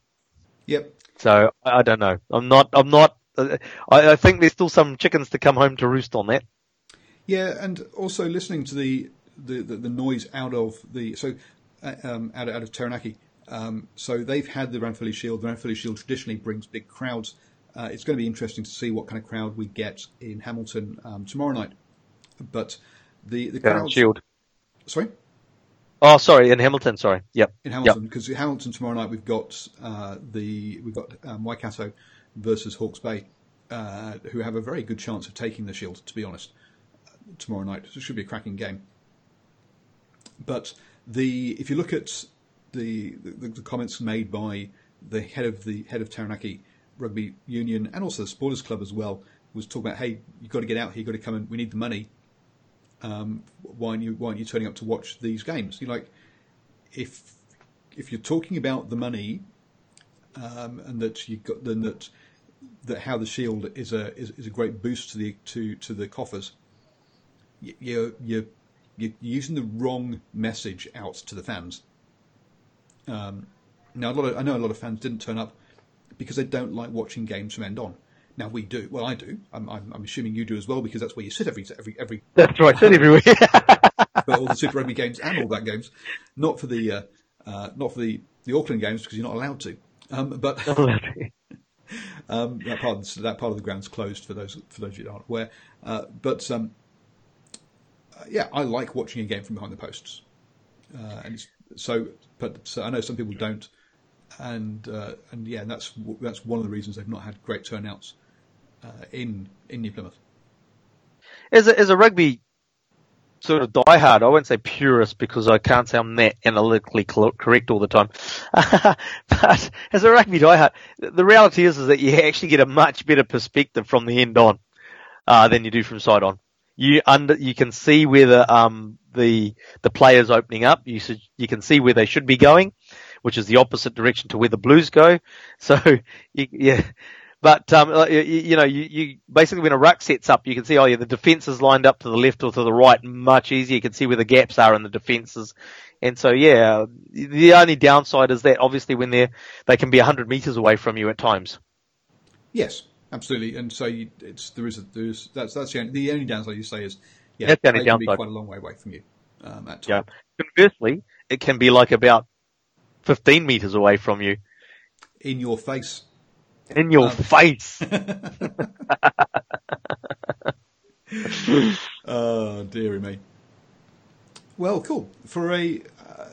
[SPEAKER 1] Yep.
[SPEAKER 2] So I I don't know. I'm not. I'm not. Uh, I, I think there's still some chickens to come home to roost on that.
[SPEAKER 1] Yeah, and also listening to the the, the, the noise out of the so uh, um, out, out of Taranaki. Um, so they've had the Ranfurly Shield. The Ranfurly Shield traditionally brings big crowds. Uh, it's going to be interesting to see what kind of crowd we get in Hamilton um, tomorrow night. But the the
[SPEAKER 2] Yeah,
[SPEAKER 1] crowds,
[SPEAKER 2] Shield.
[SPEAKER 1] sorry,
[SPEAKER 2] Oh, sorry, in Hamilton. Sorry. Yep.
[SPEAKER 1] in Hamilton because Hamilton tomorrow night we've got uh, the we've got um, Waikato versus Hawke's Bay, uh, who have a very good chance of taking the Shield. To be honest, tomorrow night so it should be a cracking game. But the if you look at the, the the comments made by the head of the head of Taranaki Rugby Union and also the Supporters Club as well was talking about hey you've got to get out here you've got to come and we need the money. Um, why aren't you why aren't you turning up to watch these games? You're like if if you're talking about the money um, and that you got then that that how the shield is a is, is a great boost to the to to the coffers, you- you're you're using the wrong message out to the fans. Um, now, a lot of, I know a lot of fans didn't turn up because they don't like watching games from end on. Now we do. Well, I do. I'm, I'm, I'm assuming you do as well because that's where you sit every every every.
[SPEAKER 2] That's right. Sit everywhere.
[SPEAKER 1] for all the Super Rugby games and all that games, not for the uh, uh, not for the the Auckland games because you're not allowed to. Um, but um, that part of the, that part of the ground's closed for those for those who aren't aware. Uh, but um, uh, yeah, I like watching a game from behind the posts, uh, and so. But so I know some people don't, and uh, and yeah, and that's that's one of the reasons they've not had great turnouts uh, in in New Plymouth.
[SPEAKER 2] As a, as a rugby sort of diehard, I won't say purist because I can't say I'm that analytically correct all the time. but as a rugby diehard, the reality is, is that you actually get a much better perspective from the end on, uh, than you do from side on. You under, you can see where the, um, the, the players opening up. You, you can see where they should be going, which is the opposite direction to where the Blues go. So, you, yeah, but um, you, you, know, you, you, basically when a ruck sets up, you can see oh yeah, the defence is lined up to the left or to the right much easier. You can see where the gaps are in the defences, and so yeah, the only downside is that obviously when they're they can be hundred meters away from you at times.
[SPEAKER 1] Yes, absolutely, and so you, it's there is a, there's that's that's the only, the only downside you say is yeah,
[SPEAKER 2] that's
[SPEAKER 1] the
[SPEAKER 2] only
[SPEAKER 1] they
[SPEAKER 2] downside.
[SPEAKER 1] can be quite a long way away from you um, at
[SPEAKER 2] times. Yeah. Conversely, it can be like about fifteen meters away from you.
[SPEAKER 1] In your face.
[SPEAKER 2] In your um, face.
[SPEAKER 1] oh, dearie me. Well, cool. For a uh,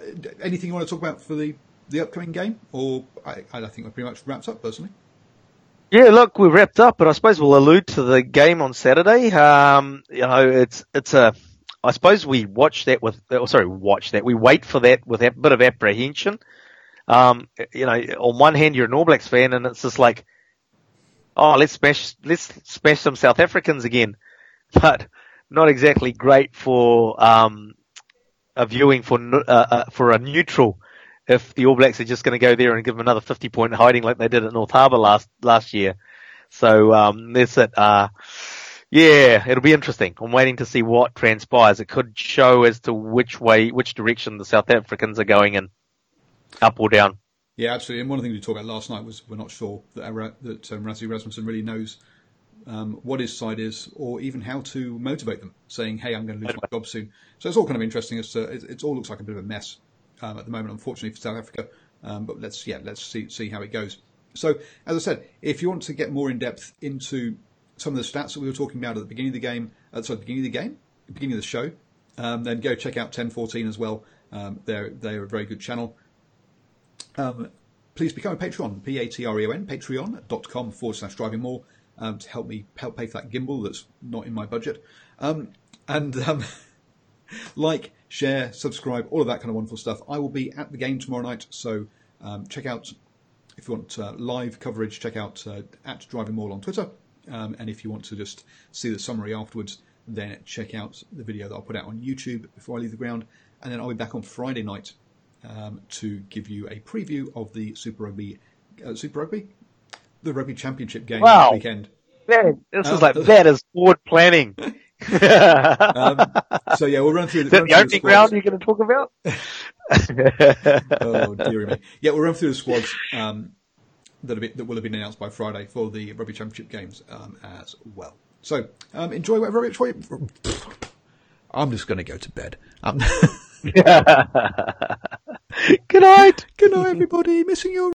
[SPEAKER 1] anything you want to talk about for the the upcoming game, or I, I think we're pretty much wrapped up personally.
[SPEAKER 2] Yeah, look, we're wrapped up, but I suppose we'll allude to the game on Saturday. Um, you know, it's it's a. I suppose we watch that with. Oh, sorry, watch that. We wait for that with a bit of apprehension um, you know, on one hand you're an All Blacks fan and it's just like, oh, let's smash, let's smash some South Africans again, but not exactly great for um, a viewing for uh, uh, for a neutral. If the All Blacks are just going to go there and give them another 50 point hiding like they did at North Harbour last last year, so um, that's it. Uh, yeah, it'll be interesting. I'm waiting to see what transpires. It could show as to which way, which direction the South Africans are going in up or down.
[SPEAKER 1] Yeah, absolutely. And one of the things we talked about last night was we're not sure that that um, Rassie Rasmussen really knows um, what his side is, or even how to motivate them, saying, "Hey, I'm going to lose my job soon." So it's all kind of interesting. It's, uh, it, it all looks like a bit of a mess um, at the moment, unfortunately for South Africa. Um, but let's yeah, let's see see how it goes. So as I said, if you want to get more in depth into some of the stats that we were talking about at the beginning of the game, uh, sorry, the beginning of the game, beginning of the show, um, then go check out 1014 as well. Um, they're they're a very good channel. Um, please become a Patreon, P-A-T-R-E-O-N, patreon.com forward slash driving more, um, to help me help pay for that gimbal that's not in my budget. And like, share, subscribe, all of that kind of wonderful stuff. I will be at the game tomorrow night, so um, check out, if you want uh, live coverage, check out uh, at Driving More on Twitter. Um, and if you want to just see the summary afterwards, then check out the video that I'll put out on YouTube before I leave the ground. And then I'll be back on Friday night um, to give you a preview of the Super Rugby, uh, Super Rugby, the Rugby Championship game
[SPEAKER 2] wow.
[SPEAKER 1] this weekend.
[SPEAKER 2] Man, this is uh, like that is forward planning.
[SPEAKER 1] um, so yeah, we'll run through.
[SPEAKER 2] The, the, the opening round you're going to talk about.
[SPEAKER 1] oh dear me! Yeah, we'll run through the squads um, that, been, that will have been announced by Friday for the Rugby Championship games um, as well. So um, enjoy whatever. Enjoy. I'm just going to go to bed. Um,
[SPEAKER 2] Good night.
[SPEAKER 1] Good night, everybody. Missing you.